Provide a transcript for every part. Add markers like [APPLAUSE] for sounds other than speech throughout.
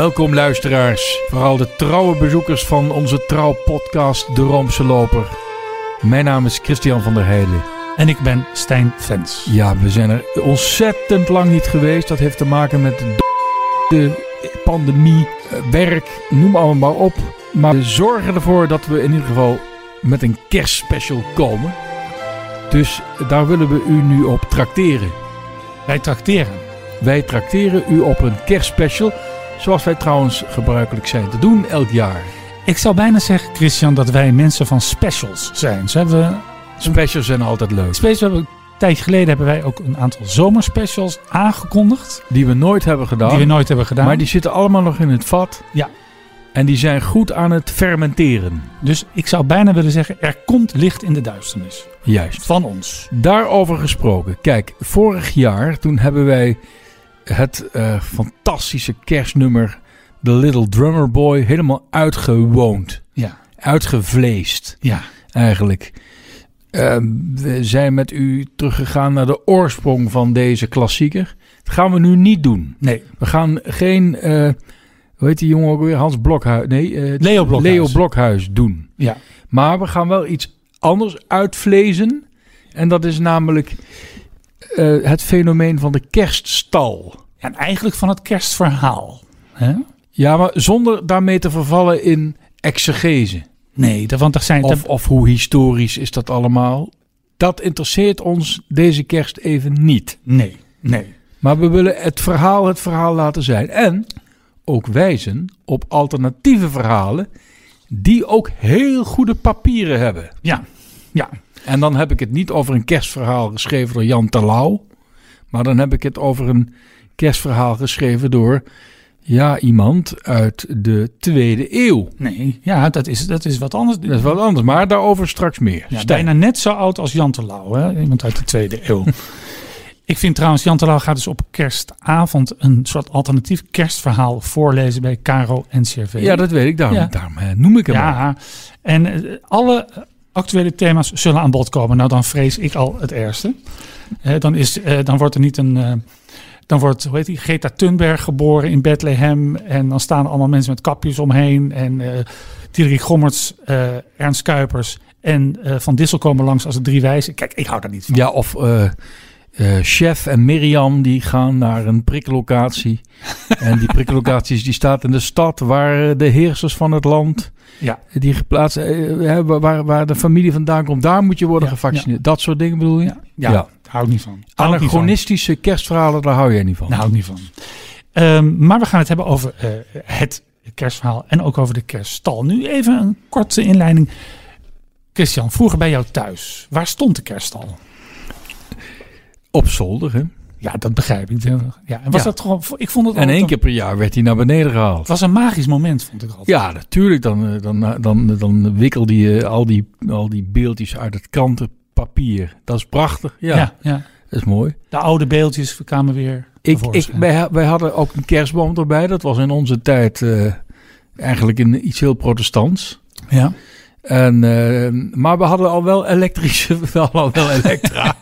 Welkom luisteraars, vooral de trouwe bezoekers van onze trouwpodcast De Roomse Loper. Mijn naam is Christian van der Heijden. En ik ben Stijn Vens. Ja, we zijn er ontzettend lang niet geweest. Dat heeft te maken met de, de pandemie, eh, werk, noem allemaal maar op. Maar we zorgen ervoor dat we in ieder geval met een kerstspecial komen. Dus daar willen we u nu op trakteren. Wij trakteren. Wij trakteren u op een kerstspecial, zoals wij trouwens gebruikelijk zijn te doen elk jaar. Ik zou bijna zeggen, Christian, dat wij mensen van specials zijn. Zo hebben Specials zijn altijd leuk. specials hebben, een tijdje geleden hebben wij ook een aantal zomerspecials aangekondigd. Die we nooit hebben gedaan. Die we nooit hebben gedaan. Maar die zitten allemaal nog in het vat. Ja. En die zijn goed aan het fermenteren. Dus ik zou bijna willen zeggen, er komt licht in de duisternis. Juist. Van ons. Daarover gesproken. Kijk, vorig jaar toen hebben wij het eh, fantastische kerstnummer The Little Drummer Boy helemaal uitgewoond. Ja. Uitgevleesd Ja. eigenlijk. Ehm, we zijn met u teruggegaan naar de oorsprong van deze klassieker. Dat gaan we nu niet doen. Nee. We gaan geen, eh, hoe heet die jongen ook weer? Hans Blokhuis. Nee, eh, Leo Blokhuis. Leo Blokhuis doen. Ja. Maar we gaan wel iets anders uitvlezen. En dat is namelijk eh, het fenomeen van de kerststal. En eigenlijk van het kerstverhaal. Hè? Ja, maar zonder daarmee te vervallen in exegese. Nee, want er zijn... Of, of hoe historisch is dat allemaal? Dat interesseert ons deze kerst even niet. Nee, nee. Maar we willen het verhaal het verhaal laten zijn. En ook wijzen op alternatieve verhalen die ook heel goede papieren hebben. Ja, ja. En dan heb ik het niet over een kerstverhaal geschreven door Jan Terlouw. Maar dan heb ik het over een kerstverhaal geschreven door ja, iemand uit de tweede eeuw. Nee, ja, dat is, dat is wat anders. Dat is wat anders, maar daarover straks meer. Ja, Stijn. bijna net zo oud als Jan Terlouw, hè? iemand uit de tweede eeuw. Ik vind trouwens, Jan Terlouw gaat dus op kerstavond een soort alternatief kerstverhaal voorlezen bij Caro NCRV. Ja, dat weet ik. Daarom, Ja. daarom eh, noem ik hem ja, en eh, alle actuele thema's zullen aan bod komen. Nou, dan vrees ik al het ergste. Eh, dan, is, eh, dan wordt er niet een... eh, dan wordt, hoe heet die, Greta Thunberg geboren in Bethlehem. En dan staan allemaal mensen met kapjes omheen. En eh Diederik Gommerts, Ernst Kuipers en Van Dissel komen langs als de drie wijzen. Kijk, ik hou daar niet van. Ja, of eh, eh, Chef en Mirjam die gaan naar een priklocatie. [LAUGHS] en die priklocatie die staat in de stad waar de heersers van het land Ja. die geplaatst eh, eh, waar, waar de familie vandaan komt, daar moet je worden Ja, gevaccineerd. Dat soort dingen bedoel je? Ja, ja, hou ik niet van. Anachronistische kerstverhalen, daar hou jij niet van. Daar hou ik niet van. Ehm, maar we gaan het hebben over eh, het kerstverhaal en ook over de kerststal. Nu even een korte inleiding. Christian, vroeger bij jou thuis, waar stond de kerststal? Op zolder, hè? Ja, dat begrijp ik. Ja, en was Ja. dat gewoon, ik vond het En één keer per jaar werd hij naar beneden gehaald. Het was een magisch moment, vond ik altijd. Ja, natuurlijk. Dan, eh, dan, dan, dan, dan wikkelde je al die, al die beeldjes uit het krantenpapier. Dat is prachtig. Ja, ja, ja. dat is mooi. De oude beeldjes kwamen weer Ik, ik, wij, wij hadden ook een kerstboom erbij. Dat was in onze tijd eh, eigenlijk een, iets heel protestants. Ja. En, eh, maar we hadden al wel elektrische, [LAUGHS] we hadden al wel elektra.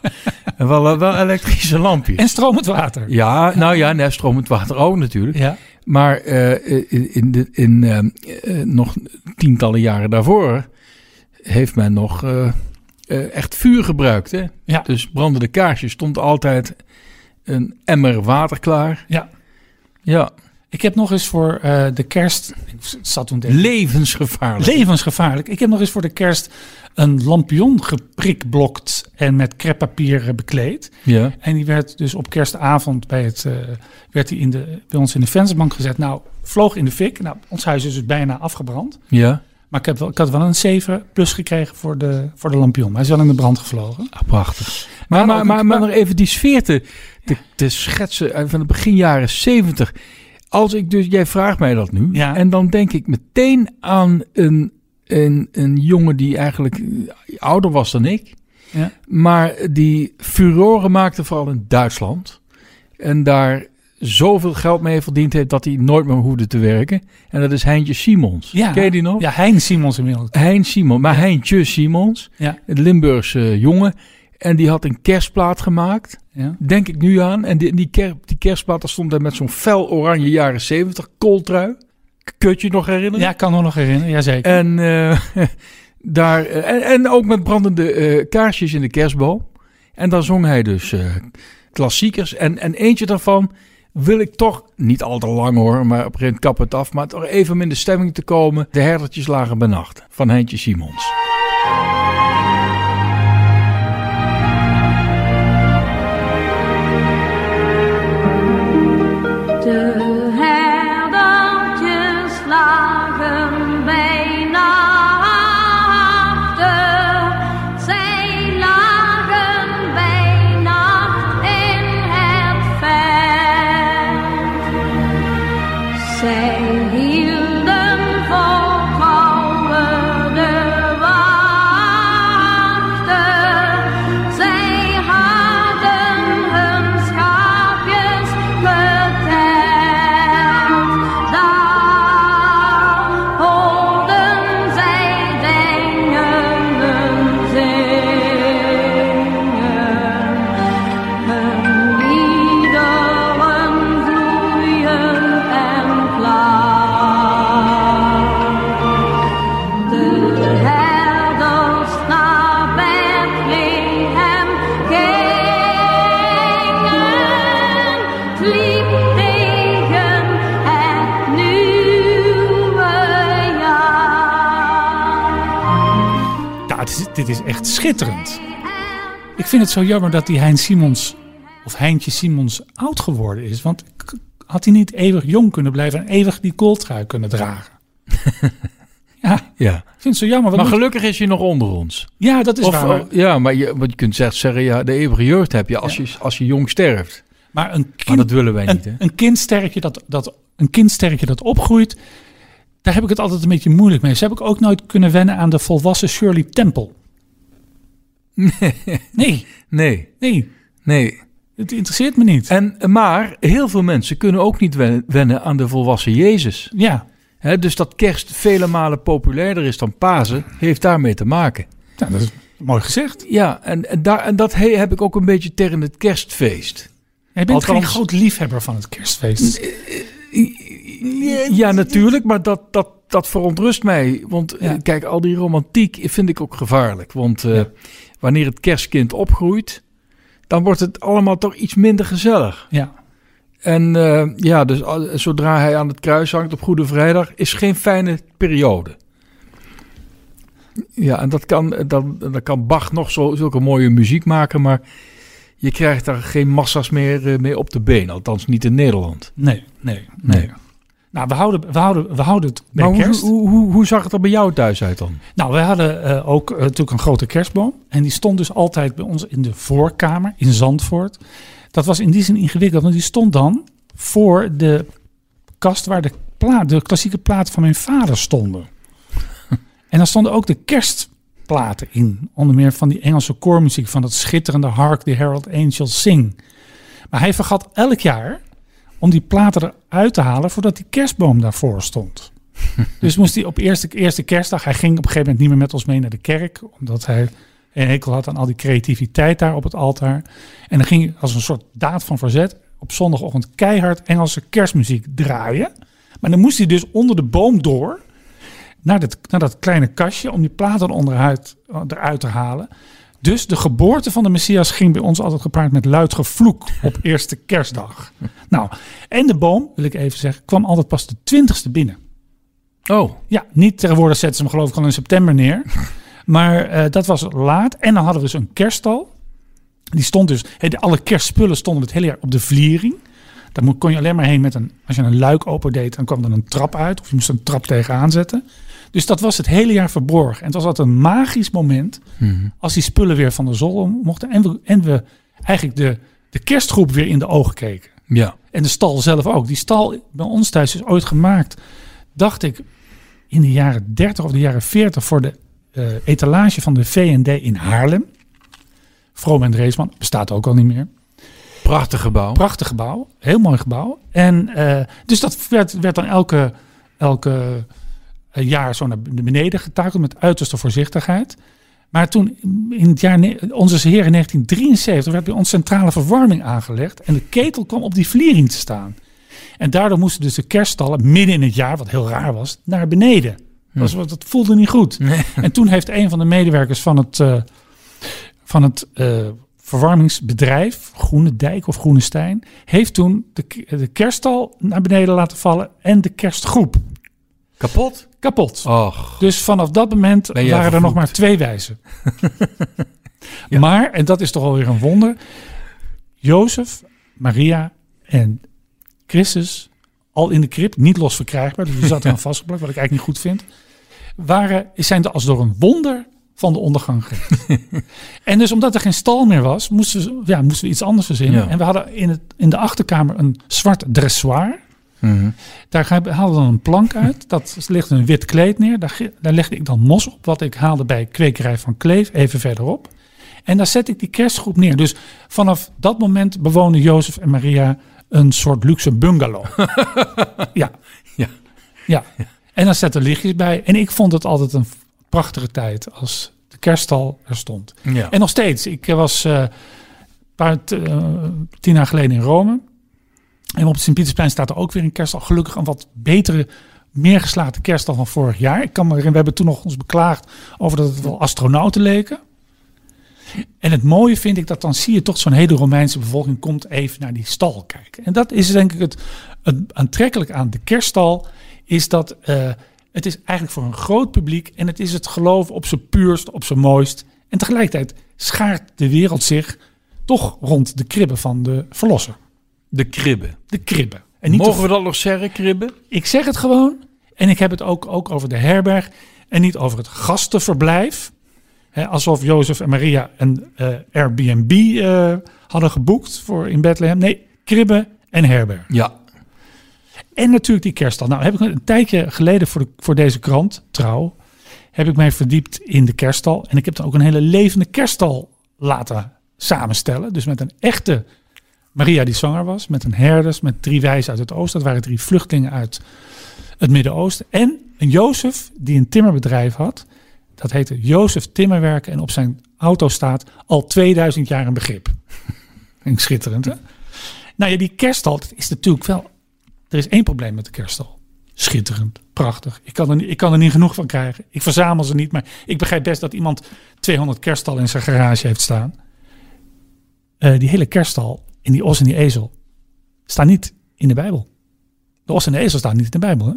en [LAUGHS] we hadden wel elektrische lampjes. En stromend water. Ja, nou ja, nee, stromend water ook natuurlijk. Ja. Maar eh, in, in, de, in eh, nog tientallen jaren daarvoor heeft men nog eh, echt vuur gebruikt. Hè? Ja. Dus brandende kaarsjes stond altijd een emmer water klaar. Ja. Ja, Ik heb nog eens voor eh, de kerst... Ik zat toen levensgevaarlijk. Levensgevaarlijk. Ik heb nog eens voor de kerst een lampion geprikblokt en met kreppapier bekleed. ja. En die werd dus op kerstavond bij, het, eh, werd die in de, bij ons in de vensterbank gezet. Nou, vloog in de fik. Nou, ons huis is dus bijna afgebrand. ja, Maar ik, heb wel, ik had wel een 7 plus gekregen voor de, voor de lampion. Maar hij is wel in de brand gevlogen. Ah, prachtig. Maar, maar, maar, maar nog even die sfeer te, te, te schetsen eh, van de begin jaren zeventig. Als ik dus, jij vraagt mij dat nu. Ja. En dan denk ik meteen aan een, een, een jongen die eigenlijk eh, ouder was dan ik. Ja. Maar die furoren maakte vooral in Duitsland. En daar zoveel geld mee verdiend heeft dat hij nooit meer hoefde te werken. En dat is Heintje Simons. Ja. Ken je die nog? Ja, Hein Simons inmiddels. Hein Simons, maar Heintje Simons. Ja. Een Limburgse jongen. En die had een kerstplaat gemaakt. Ja. Denk ik nu aan. En die, die, ker, die kerstplaat daar stond daar met zo'n fel oranje jaren 70 kooltrui. Kun je je nog herinneren? ja, ik kan me nog herinneren. Jazeker. En, eh, [LAUGHS] daar, eh, en, en ook met brandende eh, kaarsjes in de kerstboom. En dan zong hij dus klassiekers. En, en eentje daarvan wil ik toch, niet al te lang hoor, maar op een gegeven moment kap het af. Maar toch even om in de stemming te komen. De herdertjes lagen benacht van Heintje Simons. De het zo jammer dat die Hein Simons, of Heintje Simons, oud geworden is. Want had hij niet eeuwig jong kunnen blijven en eeuwig die kooltrui kunnen dragen? [LAUGHS] ja, Ja. ik vind het zo jammer. Maar moet- gelukkig is je nog onder ons. ja, dat is Of, waar. maar- oh, ja, maar je, want je kunt zeggen, ja, de eeuwige jeugd heb je als, je als je jong sterft. Maar een, Maar kind, dat willen wij niet, hè? een, een kindsterretje dat, dat, een kindsterretje dat opgroeit, daar heb ik het altijd een beetje moeilijk mee. Ze heb ik ook nooit kunnen wennen aan de volwassen Shirley Temple. Nee, Nee, nee, nee. het interesseert me niet. En, maar heel veel mensen kunnen ook niet wen- wennen aan de volwassen Jezus. Ja, dus dat kerst vele malen populairder is dan Pasen, heeft daarmee te maken. ja dat is mooi gezegd. Ja, en, en, daar, en dat he- heb ik ook een beetje tegen het kerstfeest. Jij bent geen Althans- groot liefhebber van het kerstfeest. Ja, natuurlijk, maar dat, dat, dat verontrust mij. Want eh, Ja. kijk, al die romantiek vind ik ook gevaarlijk. Want eh, wanneer het kerstkind opgroeit, dan wordt het allemaal toch iets minder gezellig. Ja, En eh, ja, dus zodra hij aan het kruis hangt op Goede Vrijdag, is geen fijne periode. Ja, en dat kan, dan, dan kan Bach nog zo, zulke mooie muziek maken, maar je krijgt daar geen massa's meer eh, mee op de been. Althans niet in Nederland. nee, nee, nee. Nee. Nou, we houden, we, houden, we houden het bij Maar hoe, kerst. hoe, hoe, hoe zag het er bij jou thuis uit dan? Nou, we hadden eh, ook eh, natuurlijk een grote kerstboom. En die stond dus altijd bij ons in de voorkamer in Zandvoort. Dat was in die zin ingewikkeld, want die stond dan voor de kast waar de, pla de klassieke platen van mijn vader stonden. [LAUGHS] en dan stonden ook de kerstplaten in. Onder meer van die Engelse koormuziek van dat schitterende Hark the Herald Angels Sing. Maar hij vergat elk jaar om die platen eruit te halen voordat die kerstboom daarvoor stond. [LAUGHS] Dus moest hij op eerste, eerste kerstdag, hij ging op een gegeven moment niet meer met ons mee naar de kerk, omdat hij een hekel had aan al die creativiteit daar op het altaar. En dan ging hij als een soort daad van verzet op zondagochtend keihard Engelse kerstmuziek draaien. Maar dan moest hij dus onder de boom door naar dat, naar dat kleine kastje om die platen onderuit, eruit te halen. Dus de geboorte van de Messias ging bij ons altijd gepaard met luid gevloek op [LAUGHS] eerste kerstdag. Nou, en de boom, wil ik even zeggen, kwam altijd pas de twintigste binnen. Oh, Ja, niet tegenwoordig zetten ze hem geloof ik al in september neer. [LAUGHS] Maar eh, dat was laat. En dan hadden we dus een kerststal. Die stond dus, de- alle kerstspullen stonden het hele jaar op de vliering. Daar kon je alleen maar heen met een, als je een luik open deed, dan kwam er een trap uit. Of je moest een trap tegenaan zetten. Dus dat was het hele jaar verborgen. En het was altijd een magisch moment als die spullen weer van de zolder mochten. En we, en we eigenlijk de, de kerstgroep weer in de ogen keken. ja. En de stal zelf ook. Die stal bij ons thuis is ooit gemaakt, dacht ik, in de jaren 30 of de jaren 40 voor de eh, etalage van de V&D in Haarlem. Vroom en Dreesman, bestaat ook al niet meer. Prachtig gebouw. Prachtig gebouw, heel mooi gebouw. En eh, dus dat werd, werd dan elke, elke jaar zo naar beneden getakeld met uiterste voorzichtigheid. Maar toen, in het jaar, onze Heer in 1973, werd bij ons centrale verwarming aangelegd. En de ketel kwam op die vliering te staan. En daardoor moesten dus de kerststallen midden in het jaar, wat heel raar was, naar beneden. Dat, was, wat- dat voelde niet goed. [LAUGHS] En toen heeft een van de medewerkers van het, eh, van het eh, verwarmingsbedrijf, Groene Dijk of Groene Stijn, heeft toen de, de kerststal naar beneden laten vallen en de kerstgroep Kapot? kapot. Och. Dus vanaf dat moment waren er nog maar twee wijzen. [LAUGHS] Ja. Maar, en dat is toch alweer een wonder, Jozef, Maria en Christus, al in de krib, niet los verkrijgbaar, dus die zat er aan [LAUGHS] vastgeplakt, wat ik eigenlijk niet goed vind, waren, zijn er als door een wonder van de ondergang gered. [LAUGHS] en dus omdat er geen stal meer was, moesten we, ja, moesten we iets anders verzinnen. Ja. En we hadden in, het, in de achterkamer een zwart dressoir. Mhm. Daar haalde dan een plank uit. Dat ligt een wit kleed neer. Daar, daar legde ik dan mos op. Wat ik haalde bij kwekerij van Kleef, even verderop. En daar zet ik die kerstgroep neer. Dus vanaf dat moment bewoonden Jozef en Maria een soort luxe bungalow. [LAUGHS] ja. Ja. ja. En dan zette lichtjes bij. En ik vond het altijd een prachtige tijd als de kerststal er stond. Ja. En nog steeds. Ik was eh, een paar eh, tien jaar geleden in Rome. En op het Sint-Pietersplein staat er ook weer een kerststal. Gelukkig een wat betere, meer geslaagde kerststal van vorig jaar. Ik kan me herinneren, we hebben toen nog ons beklaagd over dat het wel astronauten leken. En het mooie vind ik dat dan zie je toch zo'n hele Romeinse bevolking komt even naar die stal kijken. En dat is denk ik het, het aantrekkelijk aan de kerststal. Is dat eh, het is eigenlijk voor een groot publiek. En het is het geloof op zijn puurst, op zijn mooist. En tegelijkertijd schaart de wereld zich toch rond de kribben van de verlosser. De kribben. De kribben. En niet Mogen we dat nog zeggen, kribben? ik zeg het gewoon. En ik heb het ook, ook over de herberg. En niet over het gastenverblijf. Alsof Jozef en Maria een eh, Airbnb eh, hadden geboekt voor in Bethlehem. Nee, kribben en herberg. Ja. En natuurlijk die kerststal. Nou heb ik een tijdje geleden voor, de, voor deze krant, Trouw, heb ik mij verdiept in de kerststal. En ik heb dan ook een hele levende kerststal laten samenstellen. Dus met een echte Maria die zwanger was, met een herders, met drie wijzen uit het oosten. Dat waren drie vluchtelingen uit het Midden-Oosten. En een Jozef die een timmerbedrijf had. Dat heette Jozef Timmerwerken. En op zijn auto staat al 2000 jaar een begrip. [LAUGHS] Ik schitterend, hè? Nou ja, die kerststal is natuurlijk wel... Er is één probleem met de kerststal. Schitterend, prachtig. Ik kan, er, ik kan er niet genoeg van krijgen. Ik verzamel ze niet, maar ik begrijp best dat iemand 200 kerststallen in zijn garage heeft staan. Eh, die hele kerststal en die os en die ezel staan niet in de Bijbel. De os en de ezel staan niet in de Bijbel, hè?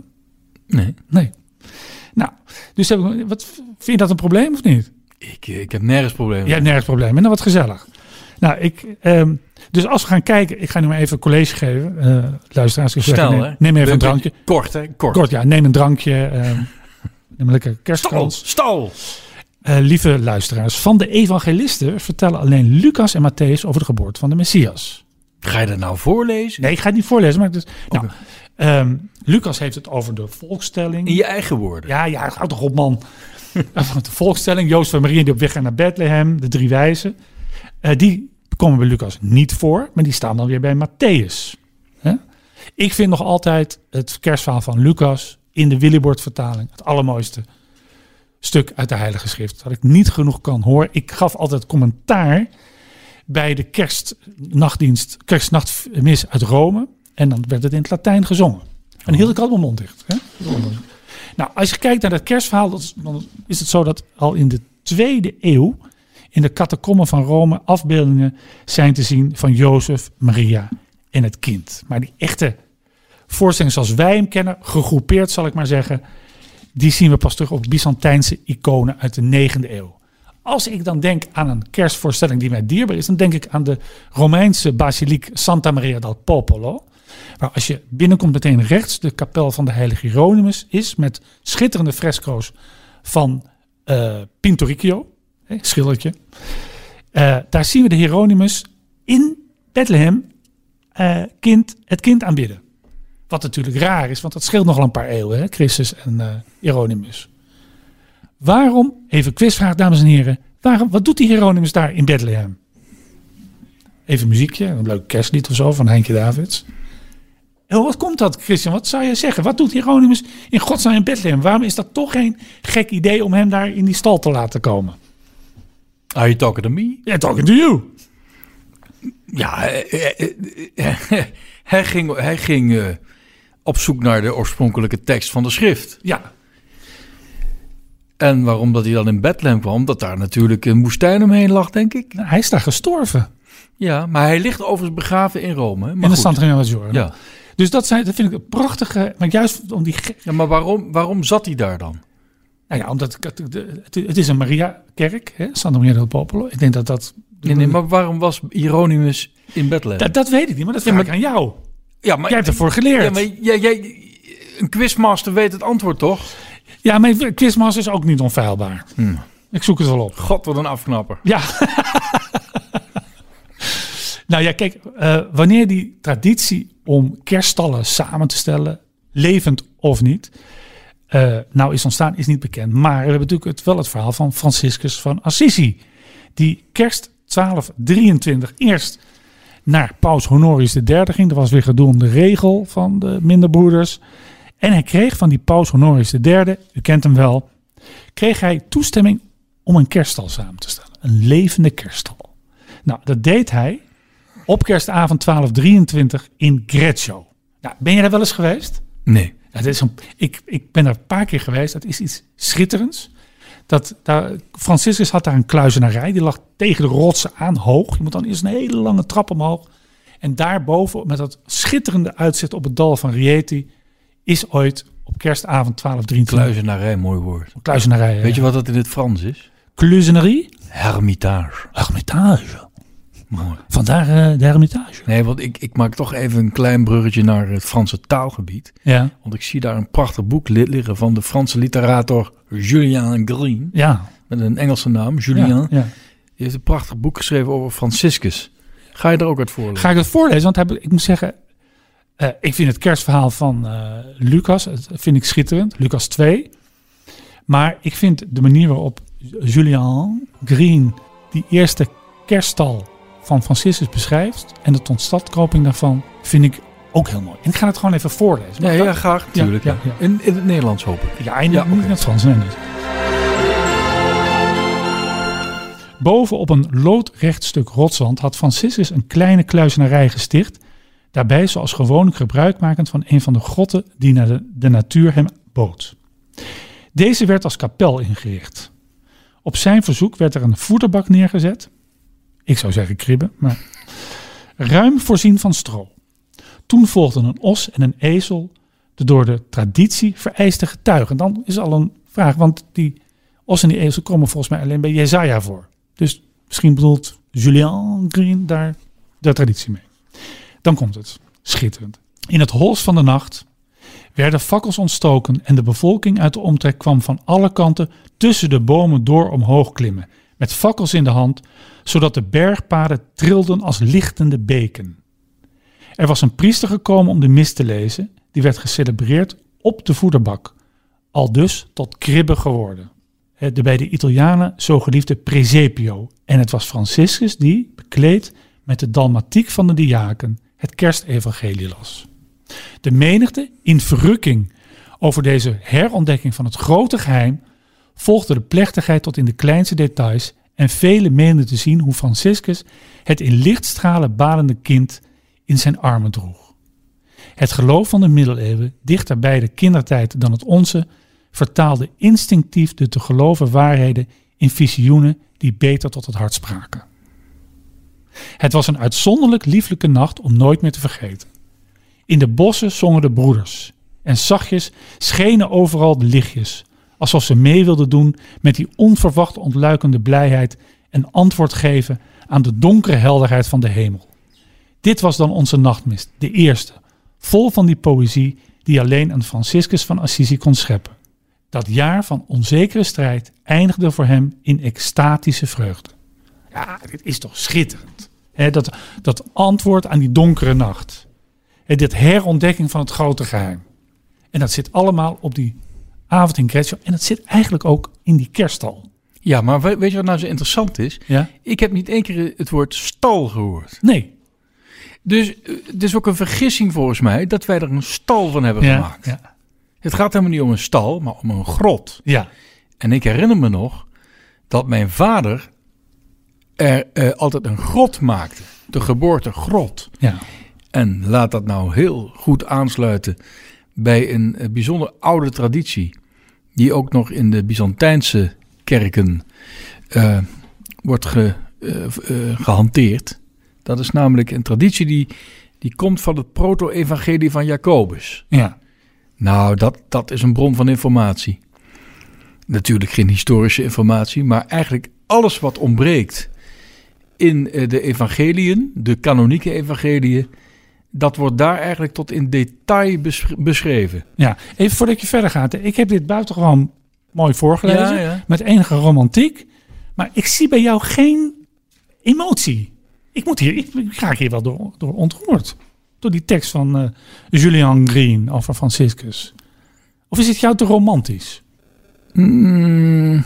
Nee. Nee. Nou, dus heb ik, wat, vind je dat een probleem of niet? Ik, eh, ik heb nergens problemen. Jij hebt nergens probleem. En dan wat gezellig. Nou, ik, ehm, dus als we gaan kijken, ik ga nu maar even een college geven. eh luisteraars, Snel, neem, even een drankje. Kort, hè? Kort. Kort, ja, neem een drankje. ehm, [LAUGHS] neem een lekker. Stal. Eh, lieve luisteraars, van de evangelisten vertellen alleen Lucas en Matthäus over de geboorte van de Messias. Ga je dat nou voorlezen? Nee, ik ga het niet voorlezen, maar dus, nou, ehm, Lucas heeft het over de volkstelling. In je eigen woorden. Ja, ja, houd toch op, man. [LAUGHS] De volkstelling, Jozef en Maria die op weg gaan naar Bethlehem, de drie wijzen. Eh, die komen bij Lucas niet voor, maar die staan dan weer bij Matthäus. Ik vind nog altijd het kerstverhaal van Lucas in de Willibord-vertaling het allermooiste stuk uit de Heilige Schrift. Dat ik niet genoeg kan horen. Ik gaf altijd commentaar bij de kerstnachtdienst, kerstnachtmis uit Rome. En dan werd het in het Latijn gezongen. En dan hield ik altijd mijn mond dicht. Hè? Nou, als je kijkt naar dat kerstverhaal, dan is het zo dat al in de tweede eeuw in de catacomben van Rome afbeeldingen zijn te zien van Jozef, Maria en het kind. Maar die echte voorstelling zoals wij hem kennen, gegroepeerd zal ik maar zeggen, die zien we pas terug op Byzantijnse iconen uit de 9e eeuw. Als ik dan denk aan een kerstvoorstelling die mij dierbaar is, dan denk ik aan de Romeinse basiliek Santa Maria del Popolo. Waar als je binnenkomt meteen rechts de kapel van de heilige Hieronymus is. Met schitterende fresco's van eh Pintoricchio. hè, Schildertje. Eh, daar zien we de Hieronymus in Bethlehem eh, kind, het kind aanbidden. Wat natuurlijk raar is, want dat scheelt nogal een paar eeuwen. Hè, Christus en eh Hieronymus. Waarom, even quizvraag dames en heren. Waarom, wat doet die Hieronymus daar in Bethlehem? Even muziekje, een leuk kerstlied of zo van Heintje Davids. En wat komt dat, Christian? Wat zou je zeggen? Wat doet Hieronymus in godsnaam in Bethlehem? Waarom is dat toch geen gek idee om hem daar in die stal te laten komen? Are you talking to me? Yeah, talking to you. Ja, eh, eh, [LAUGHS] hij ging, hij ging op zoek naar de oorspronkelijke tekst van de schrift. Ja, En waarom dat hij dan in Bethlehem kwam, dat daar natuurlijk een woestijn omheen lag, denk ik. nou, hij is daar gestorven. Ja, maar hij ligt overigens begraven in Rome. Maar in de goed. Santa Maggiore. Ja. Dus dat, zijn, dat vind ik een prachtige... Maar juist om die... ja, maar waarom, waarom zat hij daar dan? Nou ja, omdat het, is een Maria-kerk, Santa Maria del Popolo. Ik denk dat dat... Nee, nee, maar waarom was Hieronymus in Bethlehem? dat, dat weet ik niet, maar dat Ja, vraag maar- ik aan jou. Ja, maar, Jij hebt ervoor geleerd. ja, maar jij, jij, een quizmaster weet het antwoord toch? Ja, mijn quizmas is ook niet onfeilbaar. Hm. Ik zoek het wel op. God, wat een afknapper. Ja. [LAUGHS] nou ja, kijk, eh, wanneer die traditie om kerststallen samen te stellen, levend of niet, eh, nou is ontstaan, is niet bekend. Maar we hebben natuurlijk het, wel het verhaal van Franciscus van Assisi, die kerst 1223 eerst naar paus Honorius III ging. Dat was weer gedoe om de regel van de minderbroeders. En hij kreeg van die paus Honorius III, u kent hem wel, kreeg hij toestemming om een kerststal samen te stellen. Een levende kerststal. Nou, dat deed hij op kerstavond 1223 in Greccio. Nou, ben je daar wel eens geweest? Nee. Dat is een, ik, ik ben er een paar keer geweest. Dat is iets schitterends. Dat, daar, Franciscus had daar een kluizenarij. Die lag tegen de rotsen aan, hoog. Je moet dan eerst een hele lange trap omhoog. En daarboven, met dat schitterende uitzicht op het dal van Rieti... is ooit op kerstavond 1223... Kluizenarij, mooi woord. Kluizenarij. Weet je wat dat in het Frans is? Kluizenarie? Hermitage. Hermitage. Mooi. Vandaar eh, de Hermitage. Nee, want ik, ik maak toch even een klein bruggetje naar het Franse taalgebied. Ja, Want ik zie daar een prachtig boek li- liggen van de Franse literator Julien Green. ja. Met een Engelse naam, Julien. ja, ja. Die heeft een prachtig boek geschreven over Franciscus. Ga je er ook uit voorlezen? Ga ik het voorlezen? Want heb, ik moet zeggen, eh, ik vind het kerstverhaal van eh, Lucas, het vind ik schitterend. Lucas 2. Maar ik vind de manier waarop Julian Green die eerste kerststal van Franciscus beschrijft en de totstandkoming daarvan, vind ik ook heel mooi. En ik ga het gewoon even voorlezen. Ja, graag, ja, ja. In, in het Nederlands hoop ik. Ja, Ja, niet oké. in het Frans. Nee, niet. Boven op een loodrecht stuk rotswand had Franciscus een kleine kluizenarij gesticht. Daarbij zoals gewoonlijk gebruikmakend van een van de grotten die naar de, de natuur hem bood. Deze werd als kapel ingericht. Op zijn verzoek werd er een voederbak neergezet. Ik zou zeggen kribben, maar ruim voorzien van stro. Toen volgden een os en een ezel, de door de traditie vereiste getuigen. Dan is al een vraag, want die os en die ezel komen volgens mij alleen bij Jezaja voor. Dus misschien bedoelt Julien Green daar de traditie mee. Dan komt het. Schitterend. In het hols van de nacht werden fakkels ontstoken en de bevolking uit de omtrek kwam van alle kanten tussen de bomen door omhoog klimmen, met fakkels in de hand, zodat de bergpaden trilden als lichtende beken. Er was een priester gekomen om de mis te lezen, die werd gecelebreerd op de voederbak, al dus tot kribbe geworden. De bij de Italianen zo geliefde presepio. En het was Franciscus die, bekleed met de dalmatiek van de diaken, het kerstevangelie las. De menigte, in verrukking over deze herontdekking van het grote geheim, volgde de plechtigheid tot in de kleinste details en velen meenden te zien hoe Franciscus het in lichtstralen balende kind in zijn armen droeg. Het geloof van de middeleeuwen, dichter bij de kindertijd dan het onze, vertaalde instinctief de te geloven waarheden in visioenen die beter tot het hart spraken. Het was een uitzonderlijk lieflijke nacht om nooit meer te vergeten. In de bossen zongen de broeders en zachtjes schenen overal de lichtjes, alsof ze mee wilden doen met die onverwacht ontluikende blijheid en antwoord geven aan de donkere helderheid van de hemel. Dit was dan onze nachtmist, de eerste, vol van die poëzie die alleen een Franciscus van Assisi kon scheppen. Dat jaar van onzekere strijd eindigde voor hem in extatische vreugde. Ja, dit is toch schitterend. Hè, dat, dat antwoord aan die donkere nacht. Hè, dit herontdekking van het grote geheim. En dat zit allemaal op die avond in Greccio. En dat zit eigenlijk ook in die kerststal. Ja, maar we- weet je wat nou zo interessant is? Ja? Ik heb niet één keer het woord stal gehoord. Nee. Dus eh, het is ook een vergissing volgens mij dat wij er een stal van hebben Ja, gemaakt. ja, Het gaat helemaal niet om een stal, maar om een grot. ja. En ik herinner me nog dat mijn vader er eh, altijd een grot maakte. De geboortegrot. Ja. En laat dat nou heel goed aansluiten bij een eh, bijzonder oude traditie. Die ook nog in de Byzantijnse kerken eh, wordt ge, eh, eh, gehanteerd. Dat is namelijk een traditie die, die komt van het proto-evangelie van Jacobus. Ja. Nou, dat, dat is een bron van informatie. Natuurlijk geen historische informatie, maar eigenlijk alles wat ontbreekt in de evangeliën, de kanonieke evangeliën, dat wordt daar eigenlijk tot in detail besch- beschreven. ja. Even voordat je verder gaat. Ik heb dit buitengewoon mooi voorgelezen. Ja, ja. Met enige romantiek. Maar ik zie bij jou geen emotie. Ik, moet hier, ik, ik raak hier wel door, door ontroerd. Door die tekst van eh, Julian Green over Franciscus. Of is het jou te romantisch? Mm,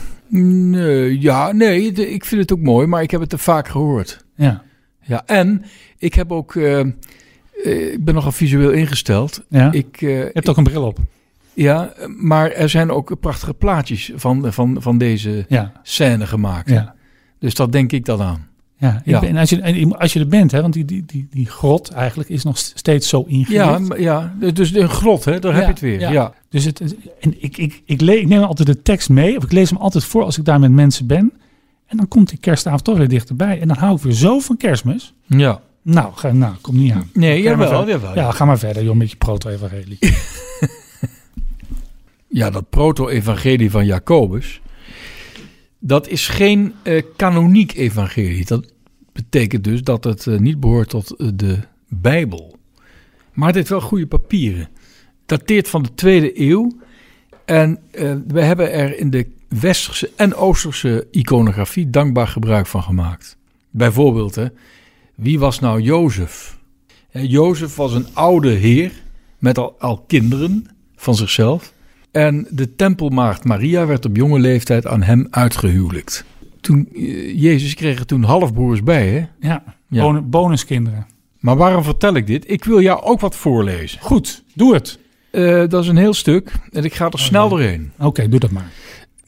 nee, ja, nee, de- ik vind het ook mooi, maar ik heb het te vaak gehoord. Ja. Ja, en ik heb ook, eh, ik ben nogal visueel ingesteld. ja. Ik, eh, je hebt ook een bril op. ja, maar er zijn ook prachtige plaatjes van, van, van deze Ja. scène gemaakt. Ja. Dus dat denk ik dan aan. Ja. Ben, als, je, en als je er bent, hè, want die, die, die, die grot eigenlijk is nog steeds zo ingericht. Ja, ja, dus een grot, hè, daar heb je het weer. ja. Ja. Dus het, en ik, ik, ik, ik neem altijd de tekst mee, of ik lees hem altijd voor als ik daar met mensen ben. En dan komt die kerstavond toch weer dichterbij. En dan hou ik weer zo van kerstmis. ja. Nou, ga, nou kom niet aan. Nee, jawel, jawel. Ja, ga maar verder, joh, met je proto-evangelie. [LAUGHS] Ja, dat proto-evangelie van Jacobus, dat is geen eh, kanoniek evangelie. Dat betekent dus dat het eh, niet behoort tot eh, de Bijbel. Maar het heeft wel goede papieren. dateert van de tweede eeuw. En we hebben er in de westerse en oosterse iconografie dankbaar gebruik van gemaakt. Bijvoorbeeld, hè, wie was nou Jozef? Jozef was een oude heer met al, al kinderen van zichzelf. En de tempelmaagd Maria werd op jonge leeftijd aan hem uitgehuwelijkt. Toen, eh, Jezus kreeg er toen halfbroers bij, hè? Ja, Ja. Bon- bonuskinderen. Maar waarom vertel ik dit? Ik wil jou ook wat voorlezen. Goed, doe het. Eh, dat is een heel stuk en ik ga er snel doorheen. Oké, doe dat maar.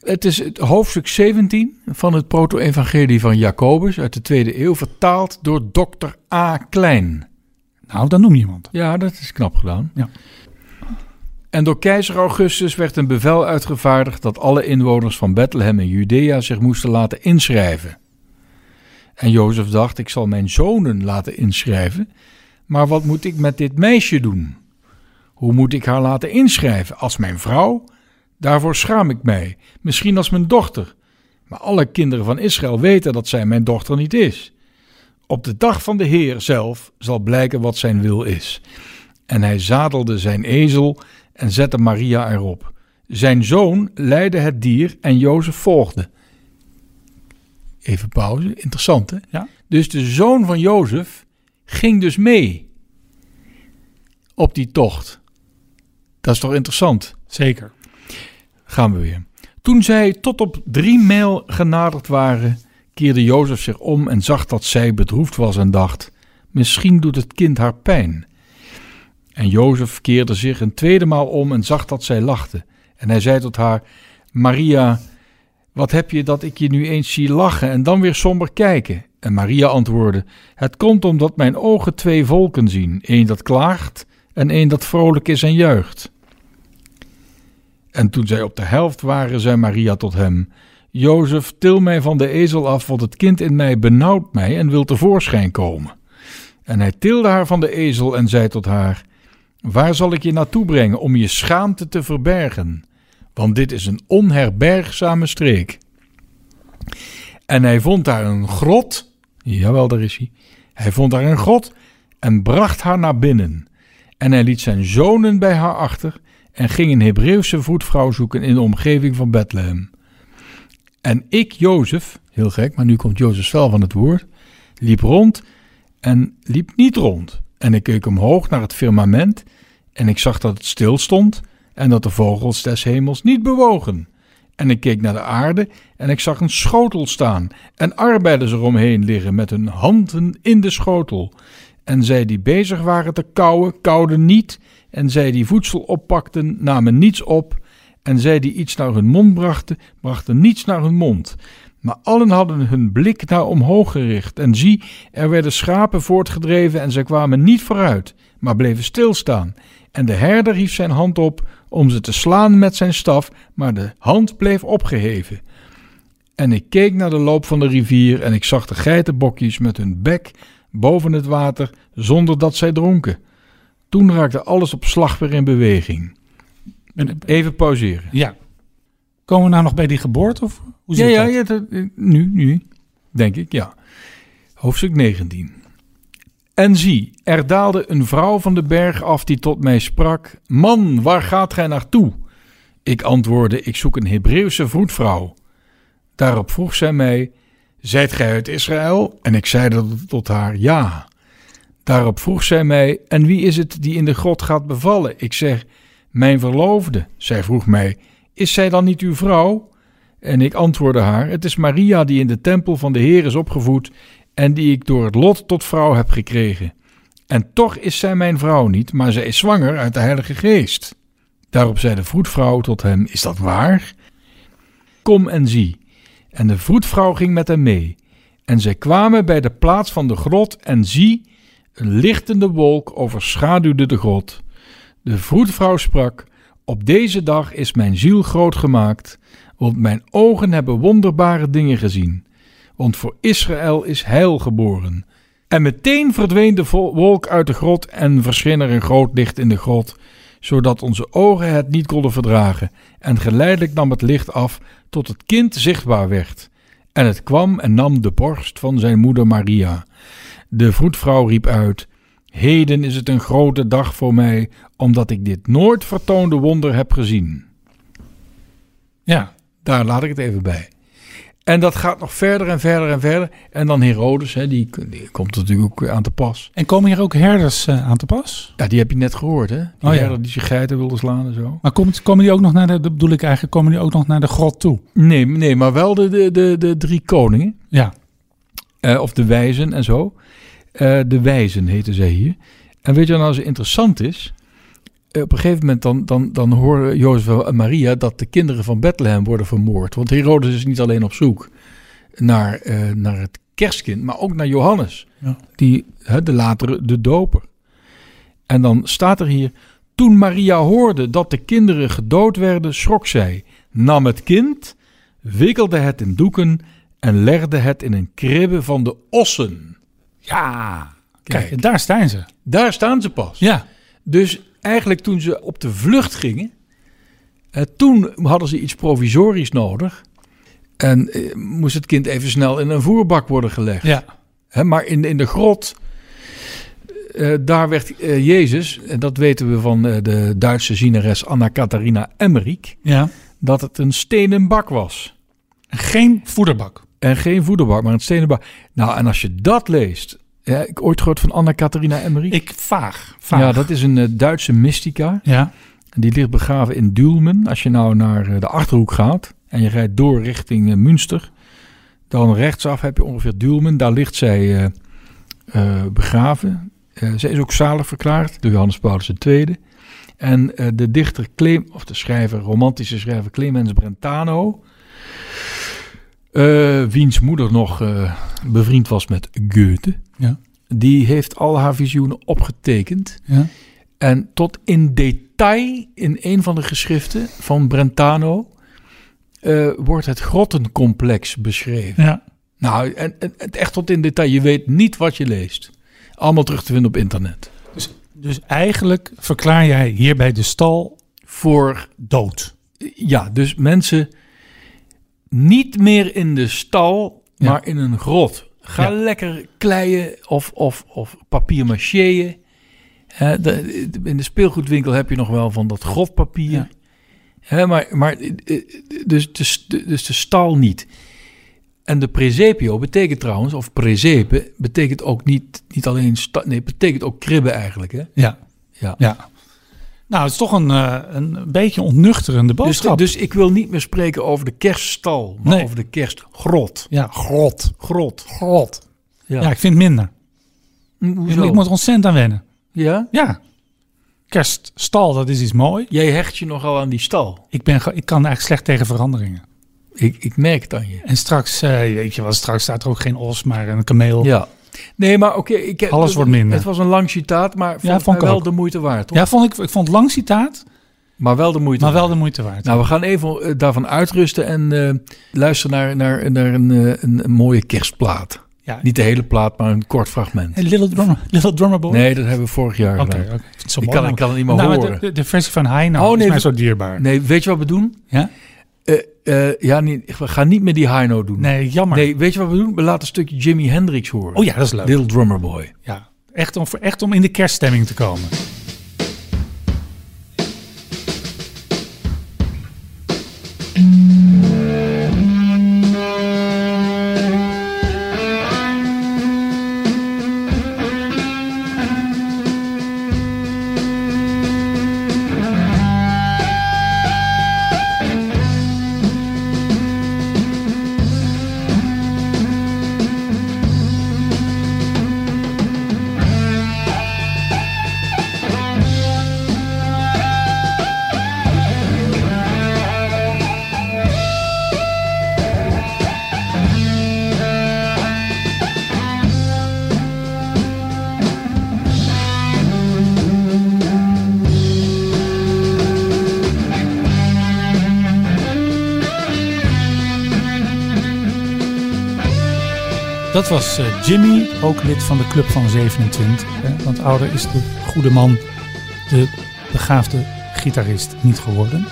Het is het hoofdstuk 17 van het proto-evangelie van Jacobus uit de tweede eeuw, vertaald door dokter A. Klein. Nou, dan noem je iemand. Ja, dat is knap gedaan. Ja. En door keizer Augustus werd een bevel uitgevaardigd dat alle inwoners van Bethlehem en Judea zich moesten laten inschrijven. En Jozef dacht, ik zal mijn zonen laten inschrijven, maar wat moet ik met dit meisje doen? Hoe moet ik haar laten inschrijven? Als mijn vrouw? Daarvoor schaam ik mij, misschien als mijn dochter. Maar alle kinderen van Israël weten dat zij mijn dochter niet is. Op de dag van de Heer zelf zal blijken wat zijn wil is. En hij zadelde zijn ezel en zette Maria erop. Zijn zoon leidde het dier en Jozef volgde. Even pauze, interessant hè? Ja. Dus de zoon van Jozef ging dus mee op die tocht. Dat is toch interessant? Zeker. Gaan we weer. Toen zij tot op drie mijl genaderd waren, keerde Jozef zich om en zag dat zij bedroefd was en dacht: Misschien doet het kind haar pijn. En Jozef keerde zich een tweede maal om en zag dat zij lachte. En hij zei tot haar: Maria, wat heb je dat ik je nu eens zie lachen en dan weer somber kijken? En Maria antwoordde: Het komt omdat mijn ogen twee volken zien: één dat klaagt en één dat vrolijk is en juicht. En toen zij op de helft waren, zei Maria tot hem: Jozef, til mij van de ezel af, want het kind in mij benauwt mij en wil tevoorschijn komen. En hij tilde haar van de ezel en zei tot haar: Waar zal ik je naartoe brengen om je schaamte te verbergen? Want dit is een onherbergzame streek. En hij vond daar een grot. Jawel, daar is hij. Hij vond daar een grot en bracht haar naar binnen. En hij liet zijn zonen bij haar achter en ging een Hebreeuwse voetvrouw zoeken in de omgeving van Bethlehem. En ik, Jozef, heel gek, maar nu komt Jozef zelf aan het woord, liep rond en liep niet rond. En ik keek omhoog naar het firmament en ik zag dat het stil stond en dat de vogels des hemels niet bewogen. En ik keek naar de aarde en ik zag een schotel staan en arbeiders eromheen liggen met hun handen in de schotel. En zij die bezig waren te kauwen, kauwden niet. En zij die voedsel oppakten, namen niets op. En zij die iets naar hun mond brachten, brachten niets naar hun mond. Maar allen hadden hun blik naar omhoog gericht. En zie, er werden schapen voortgedreven en zij kwamen niet vooruit, maar bleven stilstaan. En de herder hief zijn hand op om ze te slaan met zijn staf, maar de hand bleef opgeheven. En ik keek naar de loop van de rivier en ik zag de geitenbokjes met hun bek boven het water zonder dat zij dronken. Toen raakte alles op slag weer in beweging. Even pauzeren. Ja. Komen we nou nog bij die geboorte? Of hoe Ja, zit ja, dat? ja dat- nu, nu, denk ik, ja. Hoofdstuk 19. En zie, er daalde een vrouw van de berg af die tot mij sprak: Man, waar gaat gij naartoe? Ik antwoordde: Ik zoek een Hebreeuwse vroedvrouw. Daarop vroeg zij mij: Zijt gij uit Israël? En ik zeide tot haar: Ja. Daarop vroeg zij mij: En wie is het die in de grot gaat bevallen? Ik zeg: Mijn verloofde. Zij vroeg mij: Is zij dan niet uw vrouw? En ik antwoordde haar: Het is Maria die in de tempel van de Heer is opgevoed en die ik door het lot tot vrouw heb gekregen. En toch is zij mijn vrouw niet, maar zij is zwanger uit de Heilige Geest. Daarop zei de vroedvrouw tot hem: Is dat waar? Kom en zie. En de vroedvrouw ging met hem mee. En zij kwamen bij de plaats van de grot en zie, een lichtende wolk overschaduwde de grot. De vroedvrouw sprak: Op deze dag is mijn ziel groot gemaakt, want mijn ogen hebben wonderbare dingen gezien. Want voor Israël is heil geboren. En meteen verdween de wolk uit de grot en verscheen er een groot licht in de grot, zodat onze ogen het niet konden verdragen. En geleidelijk nam het licht af tot het kind zichtbaar werd. En het kwam en nam de borst van zijn moeder Maria. De vroedvrouw riep uit: Heden is het een grote dag voor mij, omdat ik dit nooit vertoonde wonder heb gezien. Ja. Daar laat ik het even bij. En dat gaat nog verder en verder en verder. En dan Herodes, hè, die, die komt natuurlijk ook aan te pas. En komen hier ook herders eh, aan te pas? Ja, die heb je net gehoord, hè? Die Oh, ja. herder die zijn geiten wilde slaan en zo. Maar komt, komen die ook nog naar de, bedoel ik eigenlijk, komen die ook nog naar de grot toe? Nee, nee maar wel de, de, de, de drie koningen. Ja. Eh, of de wijzen en zo. Eh, de wijzen heten zij hier. En weet je wat nou zo interessant is? Eh, op een gegeven moment dan, dan, dan horen Jozef en Maria dat de kinderen van Bethlehem worden vermoord. Want Herodes is niet alleen op zoek naar, naar het kerstkind, maar ook naar Johannes. Ja. Die, hè, de latere, de doper. En dan staat er hier, toen Maria hoorde dat de kinderen gedood werden, schrok zij, nam het kind, wikkelde het in doeken en legde het in een kribbe van de ossen. Ja. Kijk. Kijk, daar staan ze. Daar staan ze pas. Ja. Dus eigenlijk toen ze op de vlucht gingen, eh, toen hadden ze iets provisorisch nodig. En eh, moest het kind even snel in een voerbak worden gelegd. Ja. Hè, maar in, in de grot, eh, daar werd eh, Jezus, en dat weten we van eh, de Duitse zieneres Anna Catharina Emmerich, Ja. dat het een stenen bak was. Geen voederbak. En geen voederbak, maar een stenen bak. Nou, en als je dat leest, ja, ik ooit gehoord van Anna Catharina Emmerich. Ik vaag. vaag. Ja, dat is een eh, Duitse mystica. Ja. Die ligt begraven in Dulmen. Als je nou naar eh, de Achterhoek gaat en je rijdt door richting eh, Münster, dan rechtsaf heb je ongeveer Dulmen. Daar ligt zij begraven. Zij is ook zalig verklaard door Johannes Paulus II. En de dichter, Clem, of de schrijver, romantische schrijver Clemens Brentano, eh, wiens moeder nog eh, bevriend was met Goethe, Ja. die heeft al haar visioenen opgetekend. Ja. En tot in detail in een van de geschriften van Brentano eh, wordt het grottencomplex beschreven. Ja. Nou, en, en, het echt tot in detail. Je weet niet wat je leest. Allemaal terug te vinden op internet. Dus eigenlijk verklaar jij hierbij de stal Voor, dood. ja, dus mensen niet meer in de stal, Ja. maar in een grot. Ga Ja. lekker kleien of, of, of papier macheën. In de speelgoedwinkel heb je nog wel van dat grotpapier. Ja. Maar, maar eh, dus, dus, dus de stal niet. En de presepio betekent trouwens, of presepe, betekent ook niet, niet alleen sta, nee, betekent ook kribben eigenlijk. Hè? Ja. Ja. Ja. Nou, het is toch een, eh, een beetje ontnuchterende Dus, boodschap. dus ik wil niet meer spreken over de kerststal, maar Nee. over de kerstgrot. ja, grot. Grot. Grot. Ja. Ja, ik vind het minder. Hoezo? Ik moet er ontzettend aan wennen. ja? Ja. Kerststal, dat is iets mooi. Jij hecht je nogal aan die stal. Ik, ben, ik kan eigenlijk slecht tegen veranderingen. Ik, ik merk het aan je. En straks, eh, weet je wel, straks staat er ook geen os, maar een kameel. Ja. Nee, maar oké. Alles wordt minder. Het was een lang citaat, maar vond, vond mij ik wel ook. de moeite waard, toch? vond ik, ik vond het lang citaat, Maar wel de moeite maar wel waard. de moeite waard. Nou, we gaan even eh, daarvan uitrusten en eh, luisteren naar, naar, naar een, eh, een, een mooie kerstplaat. ja. Niet de hele plaat, maar een kort fragment. Hey, Little Drummer, Little Drummer Boy? Nee, dat hebben we vorig jaar Oké, gedaan. oké. Ik kan, ik kan het niet meer Nou, horen. de, de, de versie van Heino Oh, nee, is mij zo dierbaar. Nee, weet je wat we doen? Ja? Eh, ja, niet, we gaan niet meer die high note doen. Nee, jammer. Nee, weet je wat we doen? We laten een stukje Jimi Hendrix horen. Oh ja, dat is leuk. Little Drummer Boy. Ja, echt om, echt om in de kerststemming te komen. Jimmy, ook lid van de Club van 27. Hè? Want ouder is de goede man, de begaafde gitarist niet geworden.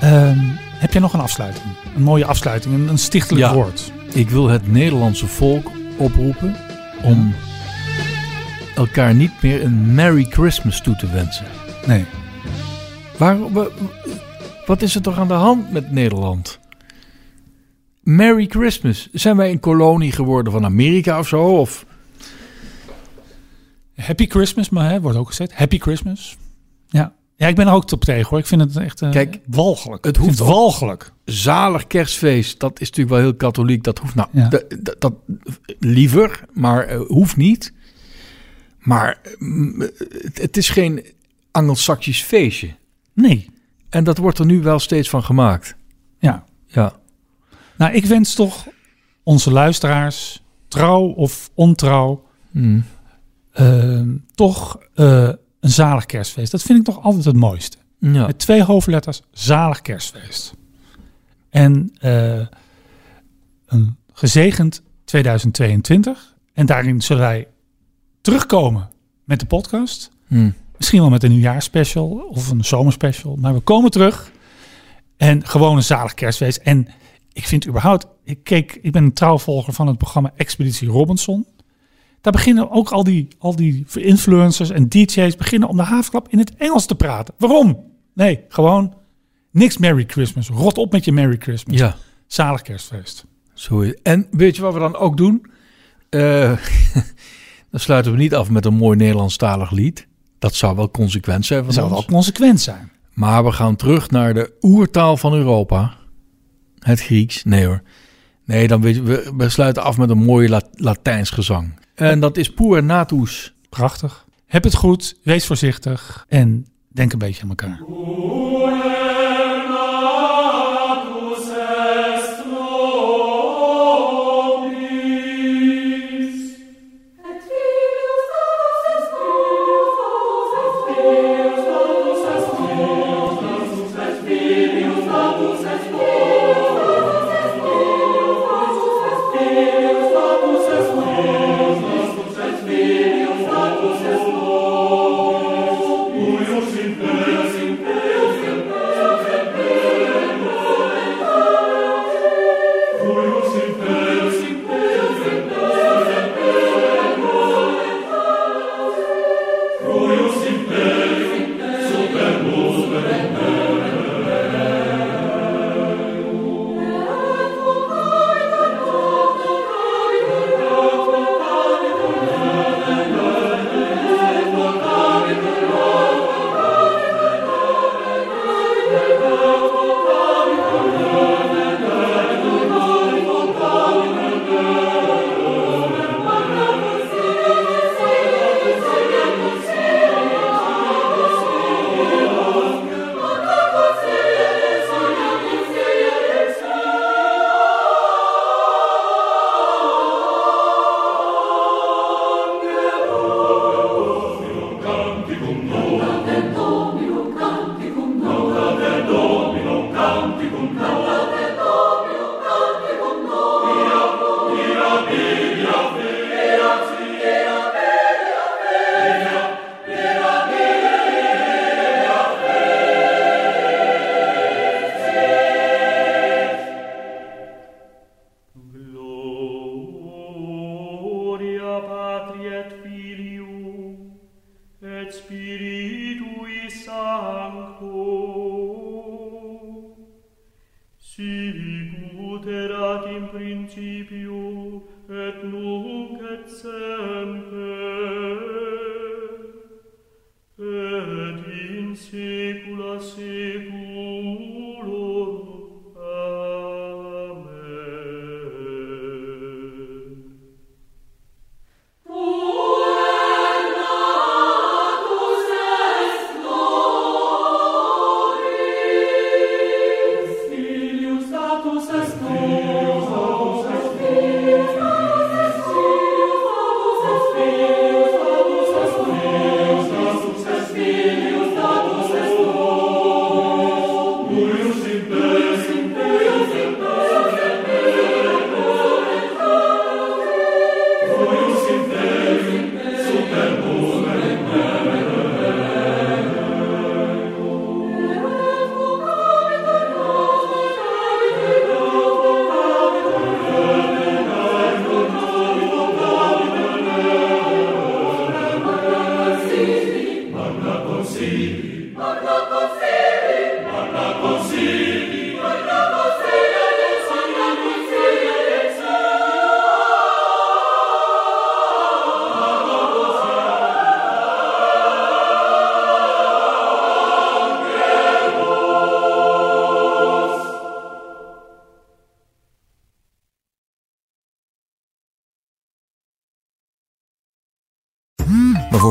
Ehm, heb jij nog een afsluiting? Een mooie afsluiting, een, een stichtelijk Ja. woord. Ik wil het Nederlandse volk oproepen om elkaar niet meer een Merry Christmas toe te wensen. Nee. Waarom, wa- wat is er toch aan de hand met Nederland? Merry Christmas. Zijn wij een kolonie geworden van Amerika of zo? Of, Happy Christmas, maar hè, wordt ook gezegd. Happy Christmas. Ja. Ja, ik ben er ook op tegen hoor. Ik vind het echt eh, Kijk, walgelijk. het hoeft walgelijk. zalig kerstfeest, dat is natuurlijk wel heel katholiek. Dat hoeft nou Ja. dat, dat, liever, maar eh, hoeft niet. Maar mm, het, het is geen Angelsaksisch feestje. Nee. En dat wordt er nu wel steeds van gemaakt. Ja. Ja. Nou, ik wens toch onze luisteraars, trouw of ontrouw, Mm. ehm, toch eh, een zalig kerstfeest. Dat vind ik toch altijd het mooiste. ja. Met twee hoofdletters, zalig kerstfeest. En eh, een gezegend 2022. En daarin zullen wij terugkomen met de podcast. Mm. Misschien wel met een nieuwjaarsspecial of een zomerspecial. Maar we komen terug. En gewoon een zalig kerstfeest. En ik vind überhaupt... Ik, keek, ik ben een trouwvolger van het programma Expeditie Robinson. Daar beginnen ook al die, al die influencers en DJ's... beginnen om de havenklap in het Engels te praten. Waarom? Nee, gewoon niks Merry Christmas. Rot op met je Merry Christmas. ja. Zalig kerstfeest. Zo is- En weet je wat we dan ook doen? Eh, [LAUGHS] dan sluiten we niet af met een mooi Nederlandstalig lied. Dat zou wel consequent zijn van Dat zou ons. wel consequent zijn. Maar we gaan terug naar de oertaal van Europa. Het Grieks. Nee hoor. Nee, dan weet je, we, we sluiten af met een mooi La- Latijns gezang. En dat is Poer Natus. Prachtig. Heb het goed, wees voorzichtig en denk een beetje aan elkaar.